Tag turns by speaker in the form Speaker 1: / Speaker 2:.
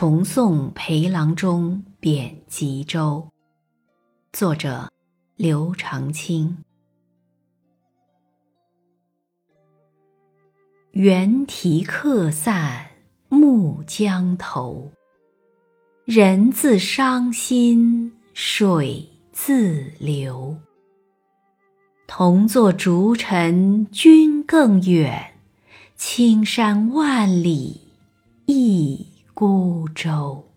Speaker 1: 重送陪郎中贬吉州。作者：刘长卿。猿啼客散暮江头，人自伤心水自流。同坐逐尘君更远，青山万里孤舟。